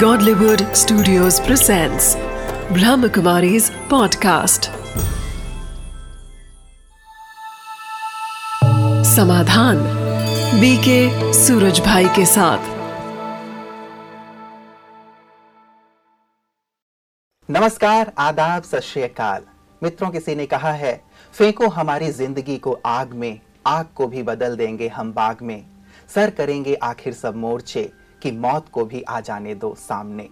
Godlywood Studios presents Brahmakumari's podcast. समाधान BK Suraj भाई के साथ। नमस्कार, आदाब, सत मित्रों, किसी ने कहा है, फेंको हमारी ज़िंदगी को आग में, आग को भी बदल देंगे हम बाग में। सर करेंगे आखिर सब मोर्चे। कि मौत को भी आ जाने दो सामने।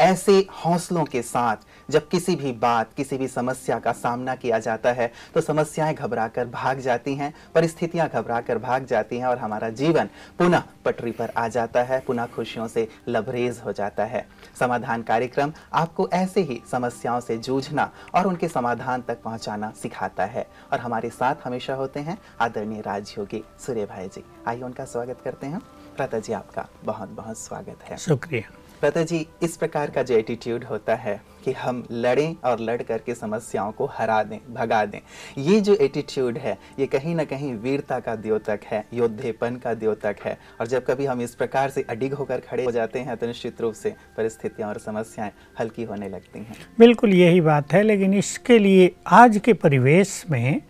ऐसे हौसलों के साथ जब किसी भी बात, किसी भी समस्या का सामना किया जाता है तो समस्याएँ घबराकर भाग जाती हैं, परिस्थितियाँ घबराकर भाग जाती हैं और हमारा जीवन पुनः पटरी पर आ जाता है, पुनः खुशियों से लबरेज हो जाता है। समाधान कार्यक्रम आपको ऐसे ही समस्याओं से जूझना और उनके समाधान तक पहुंचाना सिखाता है। और हमारे साथ हमेशा होते हैं आदरणीय राजयोगी सूर्य भाई जी। आइए उनका स्वागत करते हैं। प्रता जी आपका बहुत बहुत स्वागत है। शुक्रिया। प्रता जी इस प्रकार का जो एटीट्यूड होता है कि हम लड़ें और लड़ करके समस्याओं को हरा दें भगा दें ये जो एटीट्यूड है ये कहीं ना कहीं वीरता का द्योतक है योद्धेपन का द्योतक है। और जब कभी हम इस प्रकार से अडिग होकर खड़े हो जाते हैं तो निश्चित रूप से परिस्थितियाँ और समस्याएँ हल्की होने लगती हैं। बिल्कुल यही बात है लेकिन इसके लिए आज के परिवेश में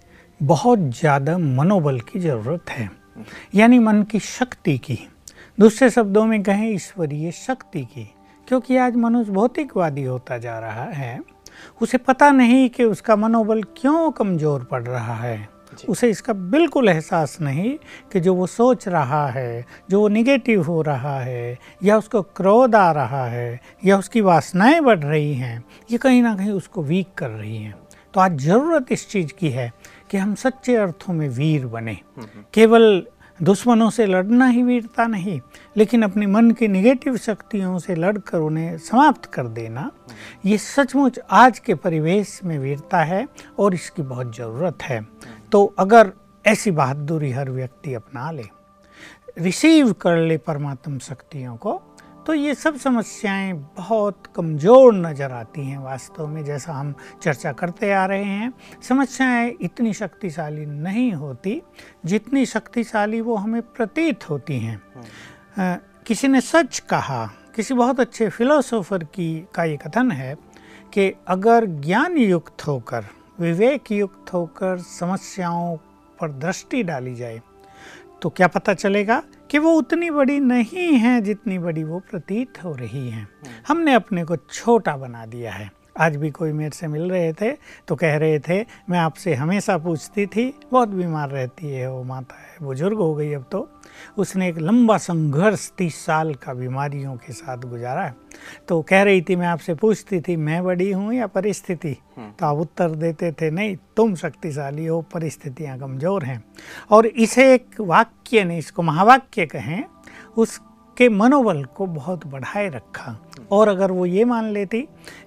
बहुत ज़्यादा मनोबल की ज़रूरत है। यानी मन की शक्ति की। दूसरे शब्दों में कहें ईश्वरीय शक्ति की। क्योंकि आज मनुष्य भौतिकवादी होता जा रहा है उसे पता नहीं कि उसका मनोबल क्यों कमज़ोर पड़ रहा है। उसे इसका बिल्कुल एहसास नहीं कि जो वो सोच रहा है जो वो निगेटिव हो रहा है या उसको क्रोध आ रहा है या उसकी वासनाएँ बढ़ रही हैं ये कहीं ना कहीं उसको वीक कर रही हैं। तो आज ज़रूरत इस चीज़ की है कि हम सच्चे अर्थों में वीर बने। केवल दुश्मनों से लड़ना ही वीरता नहीं, लेकिन अपने मन की निगेटिव शक्तियों से लड़कर उन्हें समाप्त कर देना। ये सचमुच आज के परिवेश में वीरता है और इसकी बहुत ज़रूरत है। तो अगर ऐसी बहादुरी हर व्यक्ति अपना ले रिसीव कर ले परमात्म शक्तियों को तो ये सब समस्याएँ बहुत कमज़ोर नज़र आती हैं वास्तव में जैसा हम चर्चा करते आ रहे हैं। समस्याएँ इतनी शक्तिशाली नहीं होती जितनी शक्तिशाली वो हमें प्रतीत होती हैं। आ, किसी ने सच कहा किसी बहुत अच्छे फिलोसोफर की का ये कथन है कि अगर ज्ञान युक्त होकर विवेक युक्त होकर समस्याओं पर दृष्टि डाली जाए तो क्या पता चलेगा कि वो उतनी बड़ी नहीं हैं जितनी बड़ी वो प्रतीत हो रही हैं। हमने अपने को छोटा बना दिया है। आज भी कोई मेरे से मिल रहे थे तो कह रहे थे, मैं आपसे हमेशा पूछती थी, बहुत बीमार रहती है वो माता है, बुज़ुर्ग हो गई अब तो। उसने एक लंबा संघर्ष तीस साल का बीमारियों के साथ गुजारा है। तो कह रही थी मैं आपसे पूछती थी मैं बड़ी हूँ या परिस्थिति? तो आप उत्तर देते थे नहीं तुम शक्तिशाली हो परिस्थितियाँ कमज़ोर हैं। और इसे एक वाक्य ने इसको महावाक्य कहें उस के मनोबल को बहुत बढ़ाए रखा। और अगर वो ये मान लेती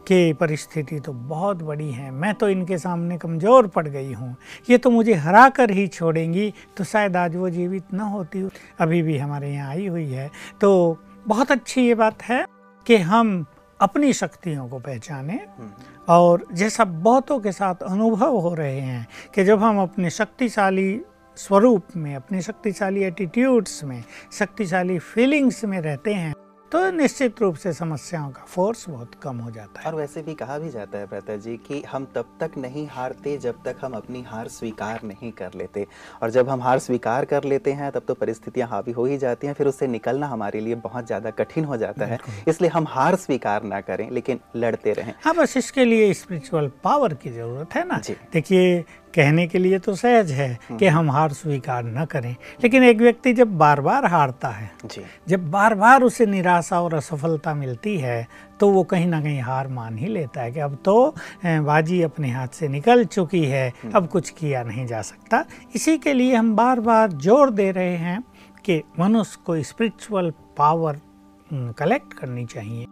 कि परिस्थिति तो बहुत बड़ी है, मैं तो इनके सामने कमज़ोर पड़ गई हूँ, ये तो मुझे हरा कर ही छोड़ेंगी तो शायद आज वो जीवित न होती अभी भी हमारे यहाँ आई हुई है। तो बहुत अच्छी ये बात है कि हम अपनी शक्तियों को पहचाने और जैसा बहुतों के साथ अनुभव हो रहे हैं कि जब हम अपने शक्तिशाली स्वरूप में अपने शक्तिशाली एटीट्यूड्स में शक्तिशाली फीलिंग्स में रहते हैं तो निश्चित रूप से समस्याओं का फोर्स बहुत कम हो जाता है। और वैसे भी कहा भी जाता है प्रता जी कि हम तब तक नहीं हारते जब तक हम अपनी हार स्वीकार नहीं कर लेते। और जब हम हार स्वीकार कर लेते हैं तब तो परिस्थितियाँ हावी हो ही जाती हैं फिर उससे निकलना हमारे लिए बहुत ज़्यादा कठिन हो जाता है। इसलिए हम हार स्वीकार ना करें लेकिन लड़ते रहें। हाँ बस इसके लिए स्पिरिचुअल पावर की ज़रूरत है ना? देखिए कहने के लिए तो सहज है कि हम्म। हम हार स्वीकार न करें लेकिन एक व्यक्ति जब बार बार हारता है जी। जब बार बार उसे निराशा और असफलता मिलती है तो वो कहीं ना कहीं हार मान ही लेता है कि अब तो बाजी अपने हाथ से निकल चुकी है हम्म। अब कुछ किया नहीं जा सकता इसी के लिए हम बार बार ज़ोर दे रहे हैं कि मनुष्य को स्पिरिचुअल पावर कलेक्ट करनी चाहिए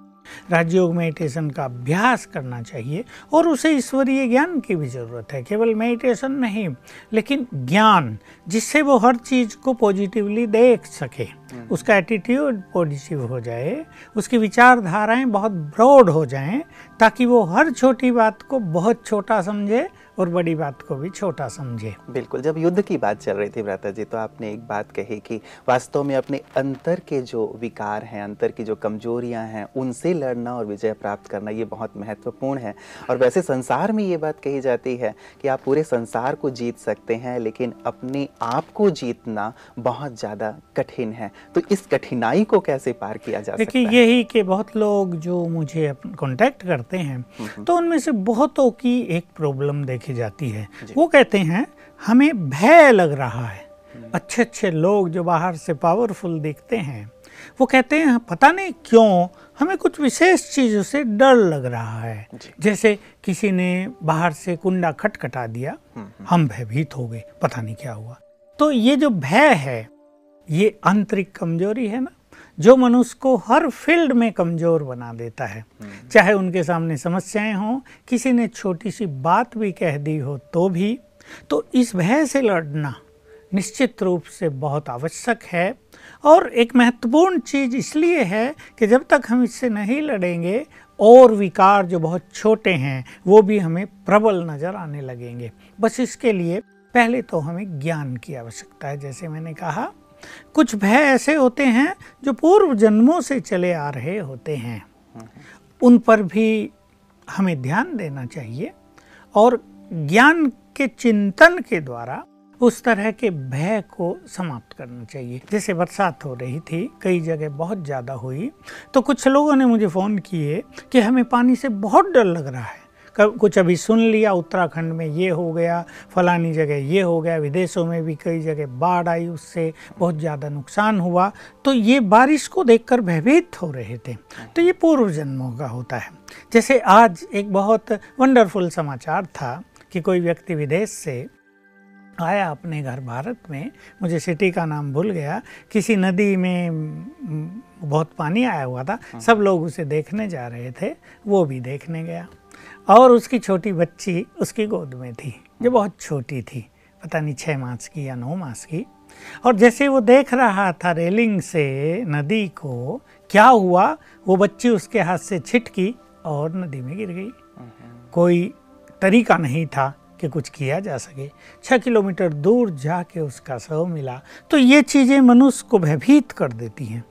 राजयोग मेडिटेशन का अभ्यास करना चाहिए और उसे ईश्वरीय ज्ञान की भी ज़रूरत है, केवल मेडिटेशन नहीं लेकिन ज्ञान जिससे वो हर चीज़ को पॉजिटिवली देख सके। उसका एटीट्यूड पॉजिटिव हो जाए, उसकी विचारधाराएँ बहुत ब्रॉड हो जाएँ, ताकि वो हर छोटी बात को बहुत छोटा समझे और बड़ी बात को भी छोटा समझे। बिल्कुल जब युद्ध की बात चल रही थी भ्राता जी तो आपने एक बात कही कि वास्तव में अपने अंतर के जो विकार हैं अंतर की जो कमजोरियाँ हैं उनसे लड़ना और विजय प्राप्त करना ये बहुत महत्वपूर्ण है। और वैसे संसार में ये बात कही जाती है कि आप पूरे संसार को जीत सकते हैं लेकिन अपने आप को जीतना बहुत ज़्यादा कठिन है। तो इस कठिनाई को कैसे पार किया जा सकता है? देखिए यही कि बहुत लोग जो मुझे कांटेक्ट करते हैं तो उनमें से बहुतों की एक प्रॉब्लम देखी जाती है। वो कहते हैं हमें भय लग रहा है। अच्छे अच्छे लोग जो बाहर से पावरफुल दिखते हैं वो कहते हैं पता नहीं क्यों हमें कुछ विशेष चीज़ों से डर लग रहा है। जैसे किसी ने बाहर से कुंडा खटखटा दिया हम भयभीत हो गए पता नहीं क्या हुआ। तो ये जो भय है ये आंतरिक कमज़ोरी है ना जो मनुष्य को हर फ़ील्ड में कमज़ोर बना देता है। चाहे उनके सामने समस्याएँ हों किसी ने छोटी सी बात भी कह दी हो तो भी तो इस भय से लड़ना निश्चित रूप से बहुत आवश्यक है। और एक महत्वपूर्ण चीज़ इसलिए है कि जब तक हम इससे नहीं लड़ेंगे और विकार जो बहुत छोटे हैं वो भी हमें प्रबल नज़र आने लगेंगे। बस इसके लिए पहले तो हमें ज्ञान की आवश्यकता है जैसे मैंने कहा। कुछ भय ऐसे होते हैं जो पूर्व जन्मों से चले आ रहे होते हैं। उन पर भी हमें ध्यान देना चाहिए और ज्ञान के चिंतन के द्वारा उस तरह के भय को समाप्त करना चाहिए। जैसे बरसात हो रही थी, कई जगह बहुत ज़्यादा हुई तो कुछ लोगों ने मुझे फ़ोन किए कि हमें पानी से बहुत डर लग रहा है। कुछ अभी सुन लिया उत्तराखंड में ये हो गया फलानी जगह ये हो गया विदेशों में भी कई जगह बाढ़ आई उससे बहुत ज़्यादा नुकसान हुआ। तो ये बारिश को देखकर भयभीत हो रहे थे। तो ये पूर्व जन्मों का होता है। जैसे आज एक बहुत वंडरफुल समाचार था कि कोई व्यक्ति विदेश से आया अपने घर भारत में। मुझे सिटी का नाम भूल गया। किसी नदी में बहुत पानी आया हुआ था। सब लोग उसे देखने जा रहे थे। वो भी देखने गया। और उसकी छोटी बच्ची उसकी गोद में थी, जो बहुत छोटी थी, पता नहीं छः मास की या नौ मास की। और जैसे वो देख रहा था रेलिंग से नदी को, क्या हुआ? वो बच्ची उसके हाथ से छिटकी और नदी में गिर गई। कोई तरीका नहीं था कि कुछ किया जा सके। छः किलोमीटर दूर जाके उसका शव मिला। तो ये चीज़ें मनुष्य को भयभीत कर देती हैं।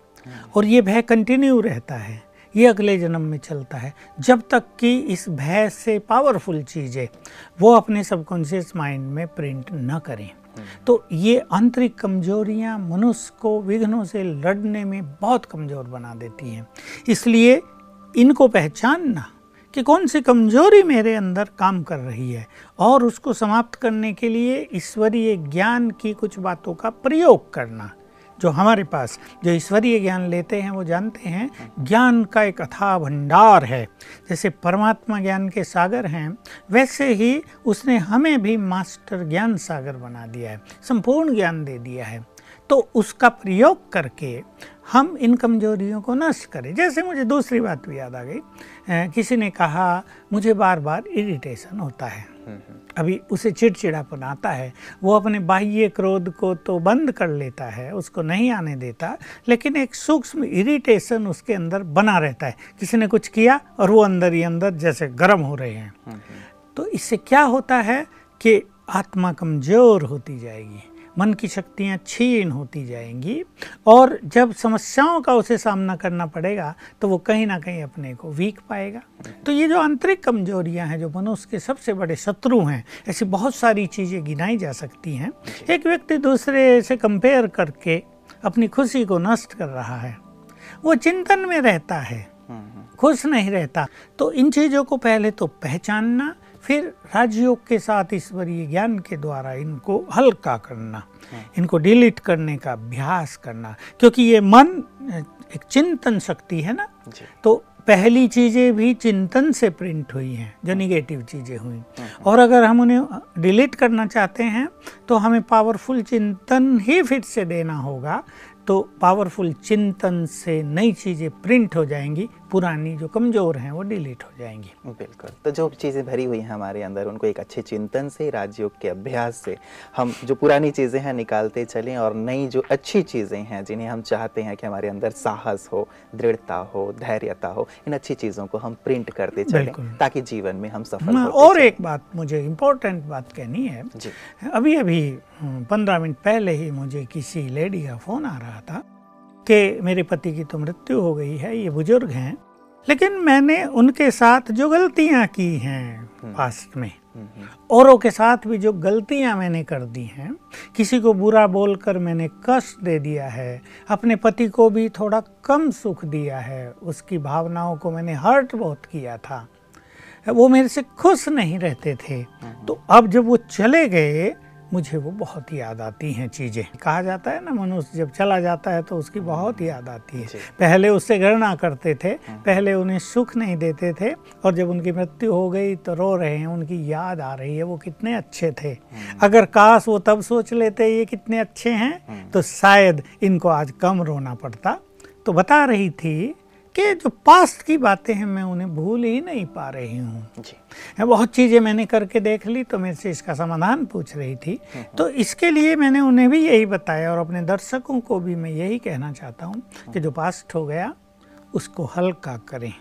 और ये भय कंटिन्यू रहता है। ये अगले जन्म में चलता है। जब तक कि इस भय से पावरफुल चीज़ें वो अपने सबकॉन्शियस माइंड में प्रिंट न करें। तो ये आंतरिक कमजोरियाँ मनुष्य को विघ्नों से लड़ने में बहुत कमज़ोर बना देती हैं। इसलिए इनको पहचानना कि कौन सी कमज़ोरी मेरे अंदर काम कर रही है और उसको समाप्त करने के लिए ईश्वरीय ज्ञान की कुछ बातों का प्रयोग करना। जो हमारे पास जो ईश्वरीय ज्ञान लेते हैं, वो जानते हैं, ज्ञान का एक अथा भंडार है। जैसे परमात्मा ज्ञान के सागर हैं, वैसे ही उसने हमें भी मास्टर ज्ञान सागर बना दिया है, संपूर्ण ज्ञान दे दिया है। तो उसका प्रयोग करके हम इन कमजोरियों को नष्ट करें। जैसे मुझे दूसरी बात भी याद आ गई। किसी ने कहा मुझे बार बार इरिटेशन होता है। अभी उसे चिड़चिड़ापन आता है। वो अपने बाह्य क्रोध को तो बंद कर लेता है उसको नहीं आने देता लेकिन एक सूक्ष्म इरिटेशन उसके अंदर बना रहता है। किसी ने कुछ किया और वो अंदर ही अंदर जैसे गर्म हो रहे हैं। तो इससे क्या होता है कि आत्मा कमज़ोर होती जाएगी। मन की शक्तियाँ क्षीण होती जाएँगी और जब समस्याओं का उसे सामना करना पड़ेगा तो वो कहीं ना कहीं अपने को वीक पाएगा। तो ये जो आंतरिक कमजोरियाँ हैं जो मनुष्य के सबसे बड़े शत्रु हैं ऐसी बहुत सारी चीज़ें गिनाई जा सकती हैं। एक व्यक्ति दूसरे से कंपेयर करके अपनी खुशी को नष्ट कर रहा है। वो चिंतन में रहता है खुश नहीं रहता। तो इन चीज़ों को पहले तो पहचानना फिर राजयोग के साथ ईश्वरीय ज्ञान के द्वारा इनको हल्का करना इनको डिलीट करने का अभ्यास करना क्योंकि ये मन एक चिंतन शक्ति है ना? तो पहली चीज़ें भी चिंतन से प्रिंट हुई हैं जो निगेटिव चीज़ें हुई। और अगर हम उन्हें डिलीट करना चाहते हैं तो हमें पावरफुल चिंतन ही फिर से देना होगा तो पावरफुल चिंतन से नई चीज़ें प्रिंट हो जाएँगी पुरानी जो कमज़ोर हैं वो डिलीट हो जाएँगी। बिल्कुल। तो जो चीज़ें भरी हुई हैं हमारे अंदर उनको एक अच्छे चिंतन से राजयोग के अभ्यास से हम जो पुरानी चीज़ें हैं निकालते चलें और नई जो अच्छी चीज़ें हैं जिन्हें हम चाहते हैं कि हमारे अंदर साहस हो दृढ़ता हो धैर्यता हो इन अच्छी चीज़ों को हम प्रिंट करते चलें ताकि जीवन में हम सफल और एक बात मुझे इम्पोर्टेंट बात कहनी है। जी। अभी अभी पंद्रह मिनट पहले ही मुझे किसी लेडी का फ़ोन आ रहा था। कि मेरे पति की तो मृत्यु हो गई है ये बुज़ुर्ग हैं। लेकिन मैंने उनके साथ जो गलतियाँ की हैं पास्ट में हम्म, हम्म, औरों के साथ भी जो गलतियाँ मैंने कर दी हैं किसी को बुरा बोलकर मैंने कष्ट दे दिया है अपने पति को भी थोड़ा कम सुख दिया है उसकी भावनाओं को मैंने हर्ट बहुत किया था वो मेरे से खुश नहीं रहते थे। तो अब जब वो चले गए मुझे वो बहुत याद आती हैं चीज़ें। कहा जाता है ना मनुष्य जब चला जाता है तो उसकी बहुत याद आती है। पहले उससे घृणा करते थे पहले उन्हें सुख नहीं देते थे और जब उनकी मृत्यु हो गई तो रो रहे हैं उनकी याद आ रही है वो कितने अच्छे थे। अगर काश वो तब सोच लेते ये कितने अच्छे हैं तो शायद इनको आज कम रोना पड़ता। तो बता रही थी कि जो पास्ट की बातें हैं मैं उन्हें भूल ही नहीं पा रही हूँ। जी। बहुत चीज़ें मैंने करके देख ली तो मेरे से इसका समाधान पूछ रही थी। तो इसके लिए मैंने उन्हें भी यही बताया और अपने दर्शकों को भी मैं यही कहना चाहता हूँ कि जो पास्ट हो गया उसको हल्का करें।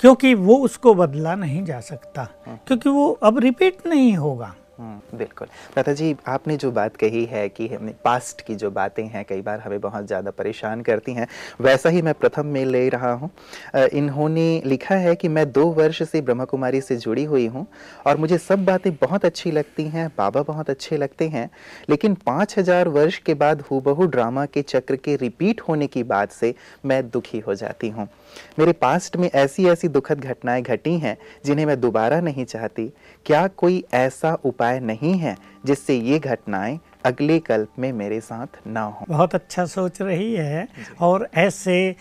क्योंकि वो उसको बदला नहीं जा सकता क्योंकि वो अब रिपीट नहीं होगा। हम्म, बिल्कुल। लता जी आपने जो बात कही है कि हमें पास्ट की जो बातें हैं, कई बार हमें बहुत ज़्यादा परेशान करती हैं, वैसा ही मैं प्रथम में ले रहा हूँ। इन्होंने लिखा है कि मैं दो वर्ष से ब्रह्मा कुमारी से जुड़ी हुई हूँ और मुझे सब बातें बहुत अच्छी लगती हैं, बाबा बहुत अच्छे लगते हैं, लेकिन पाँच हज़ार वर्ष के बाद हूबहू ड्रामा के चक्र के रिपीट होने की बात से मैं दुखी हो जाती हूँ। मेरे पास्ट में ऐसी ऐसी दुखद घटनाएँ घटी हैं जिन्हें मैं दोबारा नहीं चाहती। क्या कोई ऐसा उपाय नहीं है जिससे ये घटनाएँ अगले कल्प में मेरे साथ ना हो? बहुत अच्छा सोच रही है और ऐसे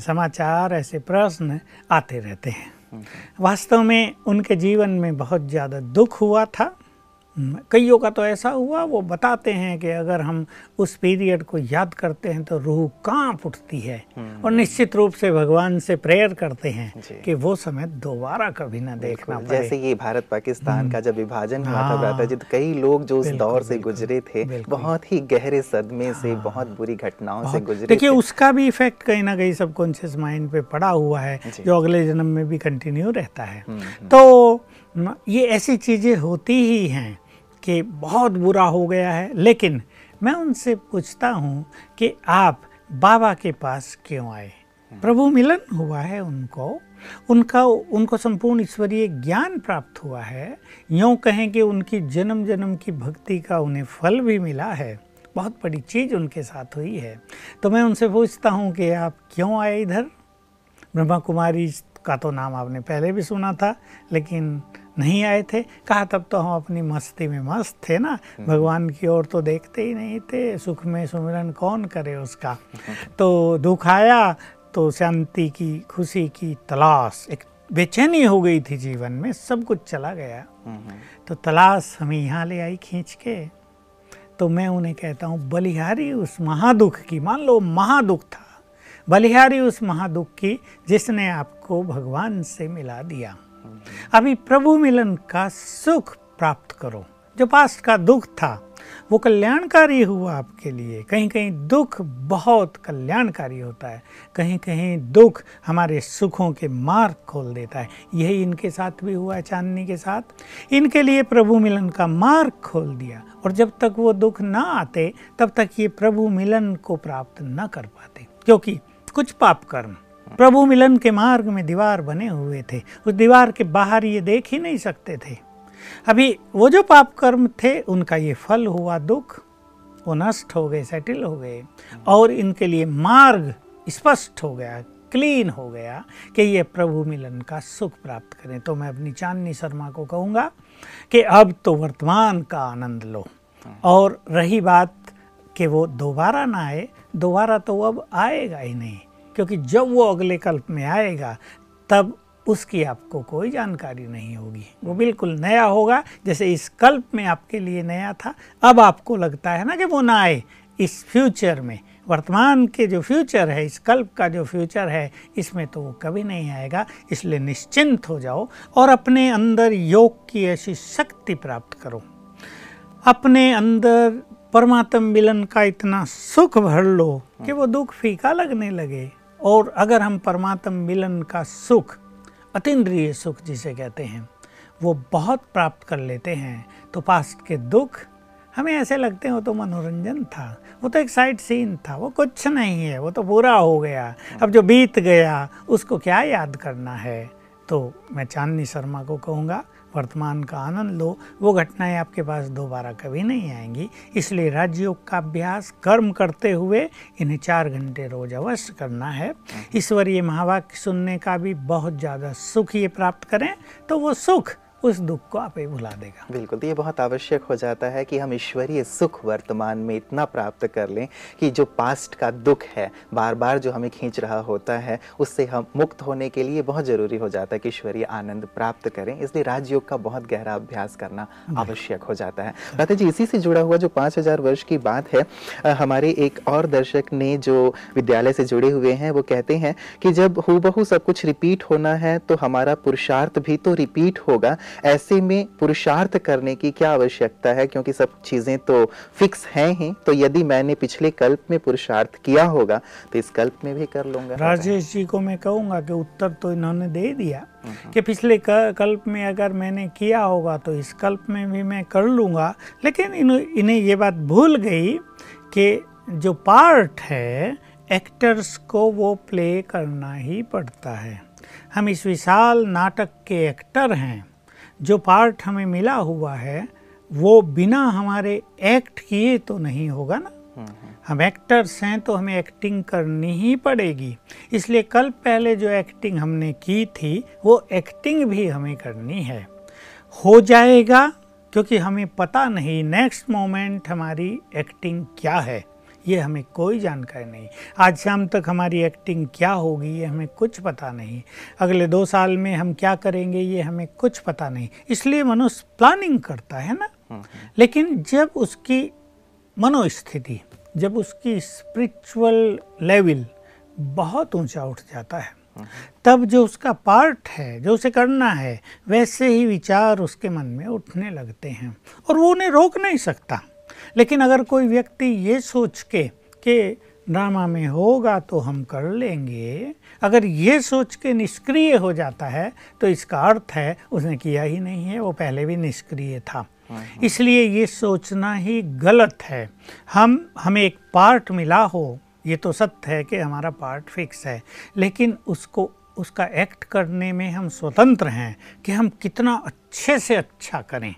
समाचार ऐसे प्रश्न आते रहते हैं। वास्तव में उनके जीवन में बहुत ज़्यादा दुख हुआ था। हम्म, कईयों का तो ऐसा हुआ वो बताते हैं कि अगर हम उस पीरियड को याद करते हैं तो रूह काँप उठती है। और निश्चित रूप से भगवान से प्रेयर करते हैं कि वो समय दोबारा कभी ना देखना पड़े। जैसे ये भारत पाकिस्तान का जब विभाजन हुआ था हाँ। भ्राता जी तो कई लोग जो उस दौर से गुजरे थे बहुत ही गहरे सदमे से बहुत बुरी घटनाओं से गुजरे देखिए थे। उसका भी इफ़ेक्ट कहीं ना कहीं सबकॉन्शियस माइंड पे पड़ा हुआ है जो। अगले जन्म में भी कंटिन्यू रहता है। हम्म, हम्म। तो ये ऐसी चीज़ें होती ही हैं। कि बहुत बुरा हो गया है लेकिन मैं उनसे पूछता हूँ कि आप बाबा के पास क्यों आए? प्रभु मिलन हुआ है उनको उनका उनको संपूर्ण ईश्वरीय ज्ञान प्राप्त हुआ है। यूँ कहें कि उनकी जन्म जन्म की भक्ति का उन्हें फल भी मिला है। बहुत बड़ी चीज़ उनके साथ हुई है। तो मैं उनसे पूछता हूँ कि आप क्यों आए इधर? ब्रह्मा कुमारी का तो नाम आपने पहले भी सुना था लेकिन नहीं आए थे। कहा तब तो हम अपनी मस्ती में मस्त थे ना। भगवान की ओर तो देखते ही नहीं थे। सुख में सुमिरन कौन करे उसका? तो दुख आया तो शांति की खुशी की तलाश एक बेचैनी हो गई थी जीवन में। सब कुछ चला गया। हम्म, हम्म, तो तलाश हमें यहाँ ले आई खींच के। तो मैं उन्हें कहता हूँ बलिहारी उस महादुख की मान लो महादुख था। बलिहारी उस महादुख की जिसने आपको भगवान से मिला दिया। अभी प्रभु मिलन का सुख प्राप्त करो। जो पास्ट का दुख था, वो कल्याणकारी हुआ आपके लिए। कहीं कहीं दुख बहुत कल्याणकारी होता है। कहीं कहीं दुख हमारे सुखों के मार्ग खोल देता है। यही इनके साथ भी हुआ चांदनी के साथ। इनके लिए प्रभु मिलन का मार्ग खोल दिया। और जब तक वो दुख ना आते, तब तक ये प्रभु मिलन को प्राप्त न कर पाते। क्योंकि कुछ पाप कर्म प्रभु मिलन के मार्ग में दीवार बने हुए थे। उस दीवार के बाहर ये देख ही नहीं सकते थे। अभी वो जो पाप कर्म थे, उनका ये फल हुआ दुख। वो नष्ट हो गए, सेटल हो गए। और इनके लिए मार्ग स्पष्ट हो गया, क्लीन हो गया कि ये प्रभु मिलन का सुख प्राप्त करें। तो मैं अपनी चांदनी शर्मा को कहूँगा कि अब तो वर्तमान का आनंद लो। और रही बात कि वो दोबारा ना आए, दोबारा तो अब आएगा ही नहीं। क्योंकि जब वो अगले कल्प में आएगा, तब उसकी आपको कोई जानकारी नहीं होगी। वो बिल्कुल नया होगा, जैसे इस कल्प में आपके लिए नया था। अब आपको लगता है ना कि वो ना आए इस फ्यूचर में। वर्तमान के जो फ्यूचर है, इस कल्प का जो फ्यूचर है, इसमें तो वो कभी नहीं आएगा, इसलिए निश्चिंत हो जाओ और अपने अंदर योग की ऐसी शक्ति प्राप्त करो। अपने अंदर परमात्म मिलन का इतना सुख भर लो कि वो दुख फीका लगने लगे। और अगर हम परमात्म मिलन का सुख अतिद्रिय सुख जिसे कहते हैं, वो बहुत प्राप्त कर लेते हैं तो पास्ट के दुख, हमें ऐसे लगते हैं, वो तो मनोरंजन था, वो तो एक साइड सीन था, वो कुछ नहीं है, वो तो पूरा हो गया, अब जो बीत गया, उसको क्या याद करना है? तो मैं चांदनी शर्मा को कहूँगा वर्तमान का आनंद लो। वो घटनाएँ आपके पास दोबारा कभी नहीं आएँगी। इसलिए राजयोग का अभ्यास, कर्म करते हुए इन्हें चार घंटे रोज अवश्य करना है। ईश्वरीय महावाक्य सुनने का भी बहुत ज़्यादा सुख ये प्राप्त करें तो वो सुख उस दुख को आप ही भुला देगा। बिल्कुल तो ये बहुत आवश्यक हो जाता है कि हम ईश्वरीय सुख वर्तमान में इतना प्राप्त कर लें कि जो पास्ट का दुख है बार बार जो हमें खींच रहा होता है उससे हम मुक्त होने के लिए बहुत ज़रूरी हो जाता है कि ईश्वरीय आनंद प्राप्त करें। इसलिए राजयोग का बहुत गहरा अभ्यास करना आवश्यक हो जाता है। राधा जी इसी से जुड़ा हुआ जो पाँच हज़ार वर्ष की बात है हमारे एक और दर्शक ने जो विद्यालय से जुड़े हुए हैं वो कहते हैं कि जब हु सब कुछ रिपीट होना है तो हमारा पुरुषार्थ भी तो रिपीट होगा। ऐसे में पुरुषार्थ करने की क्या आवश्यकता है? क्योंकि सब चीज़ें तो फिक्स हैं ही तो यदि मैंने पिछले कल्प में पुरुषार्थ किया होगा तो इस कल्प में भी कर लूँगा राजेश जी को मैं कहूँगा कि उत्तर तो इन्होंने दे दिया हम्म। कि पिछले कल्प में अगर मैंने किया होगा तो इस कल्प में भी मैं कर लूँगा। लेकिन इन्हें ये बात भूल गई कि जो पार्ट है एक्टर्स को वो प्ले करना ही पड़ता है। हम इस विशाल नाटक के एक्टर हैं। जो पार्ट हमें मिला हुआ है वो बिना हमारे एक्ट किए तो नहीं होगा ना। हम एक्टर्स हैं तो हमें एक्टिंग करनी ही पड़ेगी। इसलिए कल पहले जो एक्टिंग हमने की थी वो एक्टिंग भी हमें करनी है। हो जाएगा क्योंकि हमें पता नहीं नेक्स्ट मोमेंट हमारी एक्टिंग क्या है। ये हमें कोई जानकारी नहीं। आज शाम तक हमारी एक्टिंग क्या होगी ये हमें कुछ पता नहीं। अगले दो साल में हम क्या करेंगे ये हमें कुछ पता नहीं। इसलिए मनुष्य प्लानिंग करता है ना? हम्म, हम्म। लेकिन जब उसकी मनोस्थिति जब उसकी स्पिरिचुअल लेवल बहुत ऊँचा उठ जाता है हम्म, तब जो उसका पार्ट है जो उसे करना है वैसे ही विचार उसके मन में उठने लगते हैं। और वो उन्हें रोक नहीं सकता। लेकिन अगर कोई व्यक्ति ये सोच के कि ड्रामा में होगा तो हम कर लेंगे अगर ये सोच के निष्क्रिय हो जाता है तो इसका अर्थ है उसने किया ही नहीं है वो पहले भी निष्क्रिय था। इसलिए ये सोचना ही गलत है। हम हमें एक पार्ट मिला हो ये तो सत्य है कि हमारा पार्ट फिक्स है लेकिन उसको उसका एक्ट करने में हम स्वतंत्र हैं कि हम कितना अच्छे से अच्छा करें।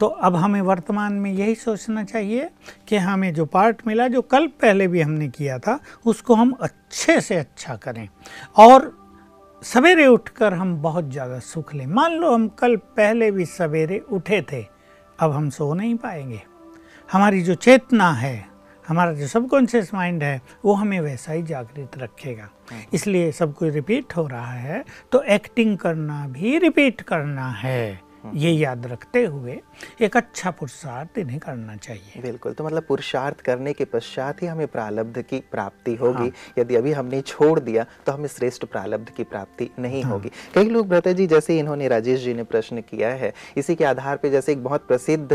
तो अब हमें वर्तमान में यही सोचना चाहिए कि हमें जो पार्ट मिला जो कल पहले भी हमने किया था उसको हम अच्छे से अच्छा करें। और सवेरे उठकर हम बहुत ज़्यादा सुख लें। मान लो हम कल पहले भी सवेरे उठे थे अब हम सो नहीं पाएँगे। हमारी जो चेतना है हमारा जो सबकॉन्शियस माइंड है वो हमें वैसा ही जागृत रखेगा। इसलिए सब कुछ रिपीट हो रहा है तो एक्टिंग करना भी रिपीट करना है। ये याद रखते हुए एक अच्छा पुरुषार्थ इन्हें करना चाहिए बिल्कुल तो मतलब पुरुषार्थ करने के पश्चात ही हमें प्रारब्ध की प्राप्ति होगी हाँ। यदि अभी हमने छोड़ दिया तो हमें श्रेष्ठ प्रारब्ध की प्राप्ति नहीं हाँ। होगी कई लोग भ्रता जी जैसे इन्होंने राजेश जी ने प्रश्न किया है इसी के आधार पर जैसे एक बहुत प्रसिद्ध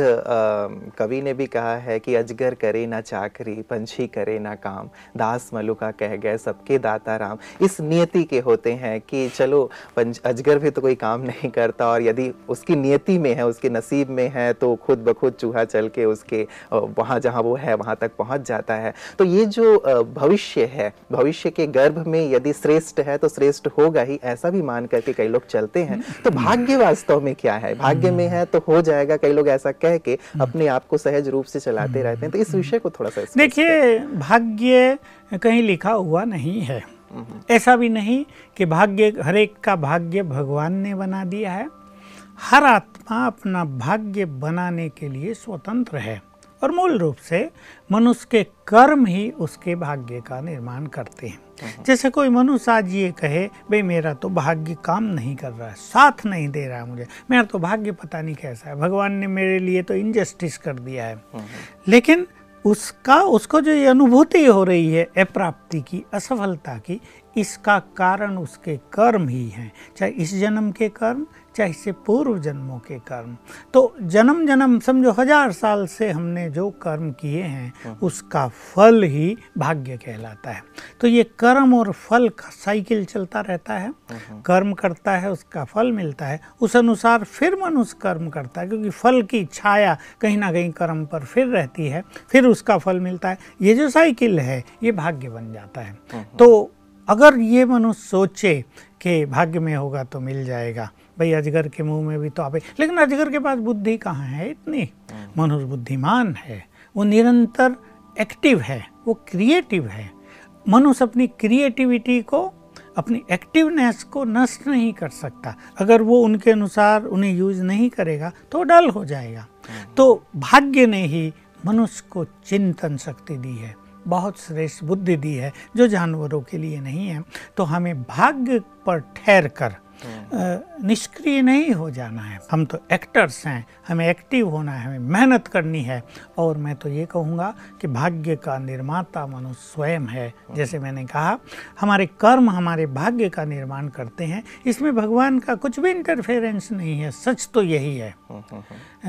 कवि ने भी कहा है कि अजगर करे ना चाकरी पंछी करे ना काम दास मलुका कह गए सबके दाता राम इस नियति के होते हैं कि चलो अजगर भी तो कोई काम नहीं करता और यदि उसकी नियति में है उसके नसीब में है तो खुद ब खुद चूहा चल के उसके वहाँ जहाँ वो है वहाँ तक पहुँच जाता है। तो ये जो भविष्य है भविष्य के गर्भ में यदि श्रेष्ठ है तो श्रेष्ठ होगा ही ऐसा भी मान करके कई लोग चलते हैं। तो भाग्य वास्तव में क्या है? भाग्य में है तो हो जाएगा कई लोग ऐसा कह के अपने आप को सहज रूप से चलाते रहते हैं। तो इस विषय को थोड़ा सा देखिए भाग्य कहीं लिखा हुआ नहीं है। ऐसा भी नहीं कि भाग्य हरेक का भाग्य भगवान ने बना दिया है। हर आत्मा अपना भाग्य बनाने के लिए स्वतंत्र है और मूल रूप से मनुष्य के कर्म ही उसके भाग्य का निर्माण करते हैं। हम्म। जैसे कोई मनुष्य आज ये कहे भाई मेरा तो भाग्य काम नहीं कर रहा है साथ नहीं दे रहा है मुझे। मेरा तो भाग्य पता नहीं कैसा है। भगवान ने मेरे लिए तो इनजस्टिस कर दिया है। हम्म। लेकिन उसका उसको जो ये अनुभूति हो रही है अप्राप्ति की असफलता की इसका कारण उसके कर्म ही हैं। चाहे इस जन्म के कर्म चाहे इससे पूर्व जन्मों के कर्म। तो जन्म जन्म समझो हज़ार साल से हमने जो कर्म किए हैं उसका फल ही भाग्य कहलाता है। तो ये कर्म और फल का साइकिल चलता रहता है कर्म करता है उसका फल मिलता है। उस अनुसार फिर मनुष्य कर्म करता है क्योंकि फल की छाया कहीं ना कहीं कर्म पर फिर रहती है फिर उसका फल मिलता है। ये जो साइकिल है ये भाग्य बन जाता है। तो अगर ये मनुष्य सोचे कि भाग्य में होगा तो मिल जाएगा भाई अजगर के मुँह में भी तो आवे लेकिन अजगर के पास बुद्धि कहाँ है इतनी? मनुष्य बुद्धिमान है। वो निरंतर एक्टिव है। वो क्रिएटिव है। मनुष्य अपनी क्रिएटिविटी को अपनी एक्टिवनेस को नष्ट नहीं कर सकता। अगर वो उनके अनुसार उन्हें यूज़ नहीं करेगा तो डल हो जाएगा। तो भाग्य ने ही मनुष्य को चिंतन शक्ति दी है। बहुत श्रेष्ठ बुद्धि दी है जो जानवरों के लिए नहीं है। तो हमें भाग्य पर ठहर कर निष्क्रिय नहीं हो जाना है। हम तो एक्टर्स हैं, हमें एक्टिव होना है, हमें मेहनत करनी है। और मैं तो ये कहूँगा कि भाग्य का निर्माता मनुष्य स्वयं है, जैसे मैंने कहा। हमारे कर्म हमारे भाग्य का निर्माण करते हैं। इसमें भगवान का कुछ भी इंटरफेरेंस नहीं है, सच तो यही है।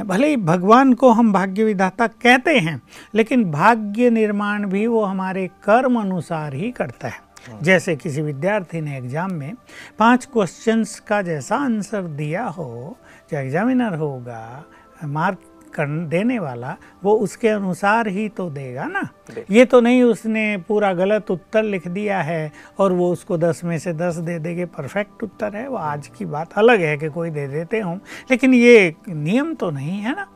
भले ही भगवान को हम भाग्य विधाता कहते हैं, लेकिन भाग्य निर्माण भी वो हमारे कर्म अनुसार ही करता है। जैसे किसी विद्यार्थी ने एग्ज़ाम में पाँच क्वेश्चंस का जैसा आंसर दिया हो जो एग्जामिनर होगा मार्क कर देने वाला वो उसके अनुसार ही तो देगा ना। ये तो नहीं उसने पूरा गलत उत्तर लिख दिया है और वो उसको दस में से दस दे देंगे परफेक्ट उत्तर है। वो आज की बात अलग है कि कोई दे देते हों। लेकिन ये नियम तो नहीं है ना।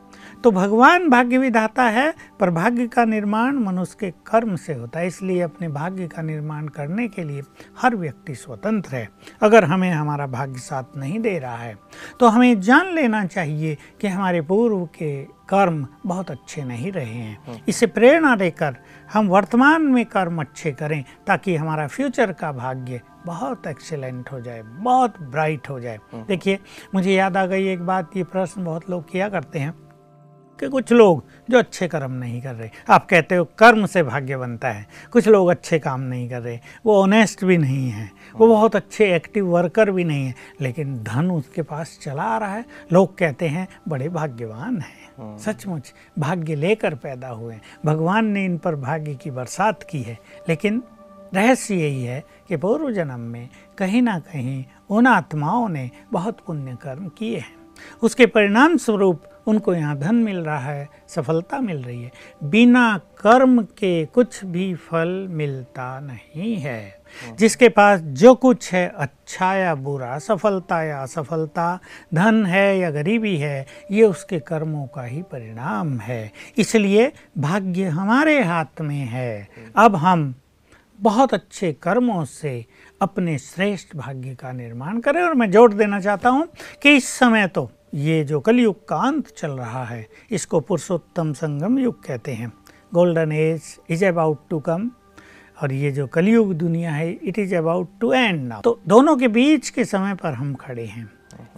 तो भगवान भाग्य विधाता है पर भाग्य का निर्माण मनुष्य के कर्म से होता है इसलिए अपने भाग्य का निर्माण करने के लिए हर व्यक्ति स्वतंत्र है। अगर हमें हमारा भाग्य साथ नहीं दे रहा है तो हमें जान लेना चाहिए कि हमारे पूर्व के कर्म बहुत अच्छे नहीं रहे हैं। इसे प्रेरणा देकर हम वर्तमान में कर्म अच्छे करें ताकि हमारा फ्यूचर का भाग्य बहुत एक्सेलेंट हो जाए बहुत ब्राइट हो जाए। हाँ। देखिए मुझे याद आ गई एक बात ये प्रश्न बहुत लोग किया करते हैं। कि कुछ लोग जो अच्छे कर्म नहीं कर रहे। आप कहते हो कर्म से भाग्य बनता है। कुछ लोग अच्छे काम नहीं कर रहे। वो ऑनेस्ट भी नहीं है। वो बहुत अच्छे एक्टिव वर्कर भी नहीं है। लेकिन धन उसके पास चला आ रहा है। लोग कहते हैं बड़े भाग्यवान हैं। हाँ। सचमुच भाग्य लेकर पैदा हुए भगवान ने इन पर भाग्य की बरसात की है। लेकिन रहस्य यही है कि पूर्व जन्म में कहीं ना कहीं उन आत्माओं ने बहुत पुण्य कर्म किए हैं। उसके परिणाम स्वरूप उनको यहाँ धन मिल रहा है सफलता मिल रही है। बिना कर्म के कुछ भी फल मिलता नहीं है। जिसके पास जो कुछ है अच्छा या बुरा सफलता या असफलता धन है या गरीबी है ये उसके कर्मों का ही परिणाम है। इसलिए भाग्य हमारे हाथ में है। अब हम बहुत अच्छे कर्मों से अपने श्रेष्ठ भाग्य का निर्माण करें। और मैं जोड़ देना चाहता हूँ कि इस समय तो ये जो कलयुग का अंत चल रहा है, इसको पुरुषोत्तम संगम युग कहते हैं। Golden age is about to come और ये जो कलयुग दुनिया है it is about to end now तो दोनों के बीच के समय पर हम खड़े हैं।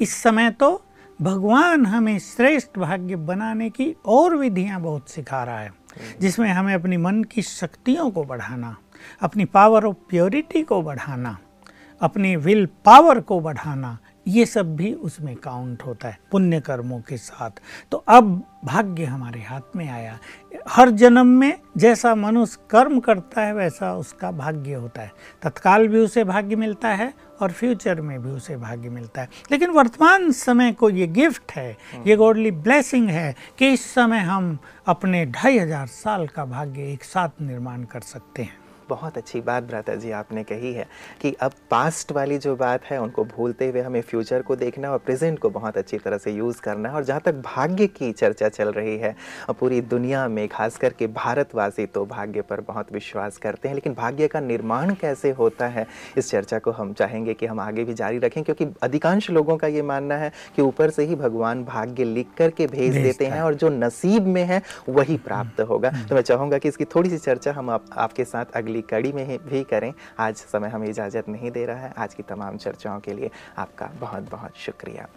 इस समय तो भगवान हमें श्रेष्ठ भाग्य बनाने की और विधियाँ बहुत सिखा रहा है, जिसमें हमें अपनी मन की शक्तियों को बढ़ाना, अपनी पावर ऑफ़ प्योरिटी को बढ़ाना, अपनी विल पावर को बढ़ाना ये सब भी उसमें काउंट होता है पुण्य कर्मों के साथ। तो अब भाग्य हमारे हाथ में आया। हर जन्म में जैसा मनुष्य कर्म करता है वैसा उसका भाग्य होता है। तत्काल भी उसे भाग्य मिलता है और फ्यूचर में भी उसे भाग्य मिलता है। लेकिन वर्तमान समय को ये गिफ्ट है ये गॉडली ब्लेसिंग है कि इस समय हम अपने ढाई हज़ार साल का भाग्य एक साथ निर्माण कर सकते हैं। बहुत अच्छी बात भ्राता जी आपने कही है कि अब पास्ट वाली जो बात है उनको भूलते हुए हमें फ्यूचर को देखना और प्रेजेंट को बहुत अच्छी तरह से यूज़ करना है। और जहाँ तक भाग्य की चर्चा चल रही है पूरी दुनिया में खास करके भारतवासी तो भाग्य पर बहुत विश्वास करते हैं। लेकिन भाग्य का निर्माण कैसे होता है इस चर्चा को हम चाहेंगे कि हम आगे भी जारी रखें क्योंकि अधिकांश लोगों का ये मानना है कि ऊपर से ही भगवान भाग्य लिख करके भेज देते हैं और जो नसीब में है वही प्राप्त होगा। हम्म। तो मैं चाहूँगा कि इसकी थोड़ी सी चर्चा हम आप, आपके साथ अगली की कड़ी में ही भी करें। आज समय हमें इजाज़त नहीं दे रहा है। आज की तमाम चर्चाओं के लिए आपका बहुत बहुत शुक्रिया।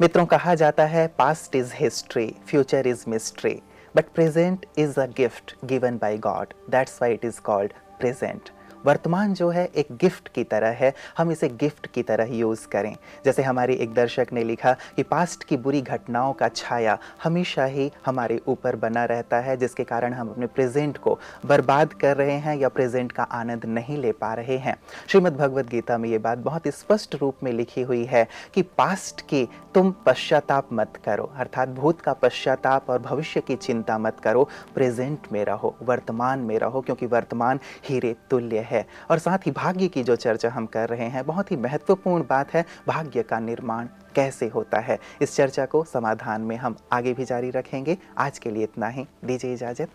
मित्रों, कहा जाता है past is history future is mystery but present is a gift given by God that's why it is called present वर्तमान जो है एक गिफ्ट की तरह है, हम इसे गिफ्ट की तरह यूज़ करें। जैसे हमारे एक दर्शक ने लिखा कि पास्ट की बुरी घटनाओं का छाया हमेशा ही हमारे ऊपर बना रहता है, जिसके कारण हम अपने प्रेजेंट को बर्बाद कर रहे हैं या प्रेजेंट का आनंद नहीं ले पा रहे हैं। श्रीमद् भगवद गीता में ये बात बहुत स्पष्ट रूप में लिखी हुई है कि पास्ट की तुम पश्चाताप मत करो, अर्थात भूत का पश्चाताप और भविष्य की चिंता मत करो, प्रेजेंट में रहो, वर्तमान में रहो, क्योंकि वर्तमान हीरे तुल्य है और साथ ही भाग्य की जो चर्चा हम कर रहे हैं, बहुत ही महत्वपूर्ण बात है, भाग्य का निर्माण कैसे होता है? इस चर्चा को समाधान में हम आगे भी जारी रखेंगे। आज के लिए इतना ही। दीजिए इजाज़त।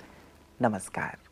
नमस्कार।